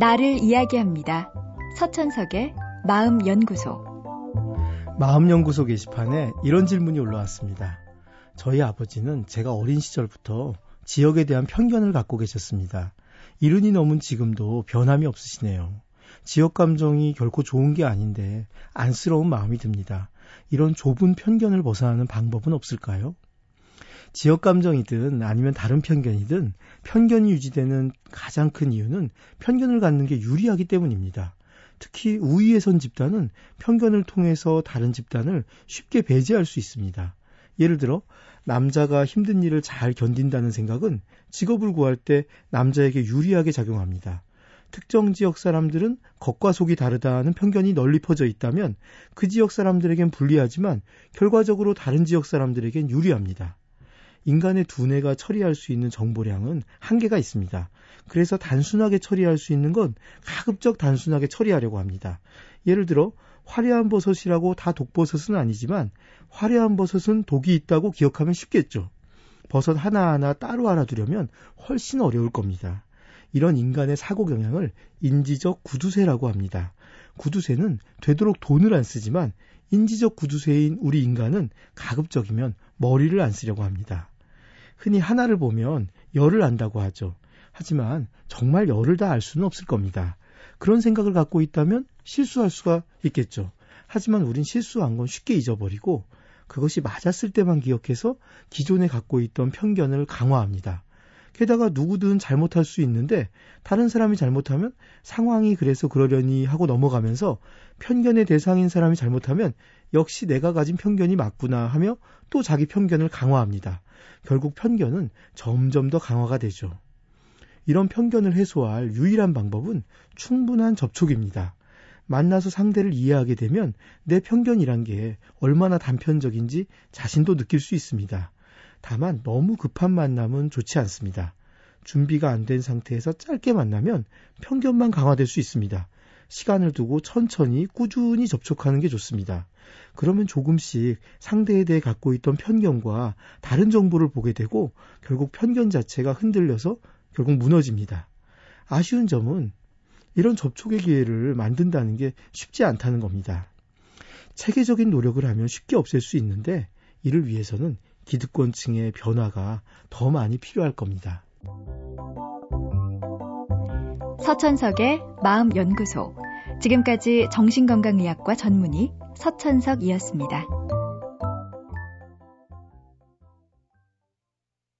나를 이야기합니다. 서천석의 마음연구소. 마음연구소 게시판에 이런 질문이 올라왔습니다. 저희 아버지는 제가 어린 시절부터 지역에 대한 편견을 갖고 계셨습니다. 이른이 넘은 지금도 변함이 없으시네요. 지역 감정이 결코 좋은 게 아닌데 안쓰러운 마음이 듭니다. 이런 좁은 편견을 벗어나는 방법은 없을까요? 지역 감정이든 아니면 다른 편견이든 편견이 유지되는 가장 큰 이유는 편견을 갖는 게 유리하기 때문입니다. 특히 우위에 선 집단은 편견을 통해서 다른 집단을 쉽게 배제할 수 있습니다. 예를 들어 남자가 힘든 일을 잘 견딘다는 생각은 직업을 구할 때 남자에게 유리하게 작용합니다. 특정 지역 사람들은 겉과 속이 다르다는 편견이 널리 퍼져 있다면 그 지역 사람들에겐 불리하지만 결과적으로 다른 지역 사람들에겐 유리합니다. 인간의 두뇌가 처리할 수 있는 정보량은 한계가 있습니다. 그래서 단순하게 처리할 수 있는 건 가급적 단순하게 처리하려고 합니다. 예를 들어 화려한 버섯이라고 다 독버섯은 아니지만 화려한 버섯은 독이 있다고 기억하면 쉽겠죠. 버섯 하나하나 따로 알아두려면 훨씬 어려울 겁니다. 이런 인간의 사고 경향을 인지적 구두쇠라고 합니다. 구두쇠는 되도록 돈을 안 쓰지만 인지적 구두쇠인 우리 인간은 가급적이면 머리를 안 쓰려고 합니다. 흔히 하나를 보면 열을 안다고 하죠. 하지만 정말 열을 다 알 수는 없을 겁니다. 그런 생각을 갖고 있다면 실수할 수가 있겠죠. 하지만 우린 실수한 건 쉽게 잊어버리고 그것이 맞았을 때만 기억해서 기존에 갖고 있던 편견을 강화합니다. 게다가 누구든 잘못할 수 있는데 다른 사람이 잘못하면 상황이 그래서 그러려니 하고 넘어가면서 편견의 대상인 사람이 잘못하면 역시 내가 가진 편견이 맞구나 하며 또 자기 편견을 강화합니다. 결국 편견은 점점 더 강화가 되죠. 이런 편견을 해소할 유일한 방법은 충분한 접촉입니다. 만나서 상대를 이해하게 되면 내 편견이란 게 얼마나 단편적인지 자신도 느낄 수 있습니다. 다만 너무 급한 만남은 좋지 않습니다. 준비가 안 된 상태에서 짧게 만나면 편견만 강화될 수 있습니다. 시간을 두고 천천히 꾸준히 접촉하는 게 좋습니다. 그러면 조금씩 상대에 대해 갖고 있던 편견과 다른 정보를 보게 되고 결국 편견 자체가 흔들려서 결국 무너집니다. 아쉬운 점은 이런 접촉의 기회를 만든다는 게 쉽지 않다는 겁니다. 체계적인 노력을 하면 쉽게 없앨 수 있는데 이를 위해서는 기득권층의 변화가 더 많이 필요할 겁니다. 서천석의 마음연구소. 지금까지 정신건강의학과 전문의 서천석이었습니다.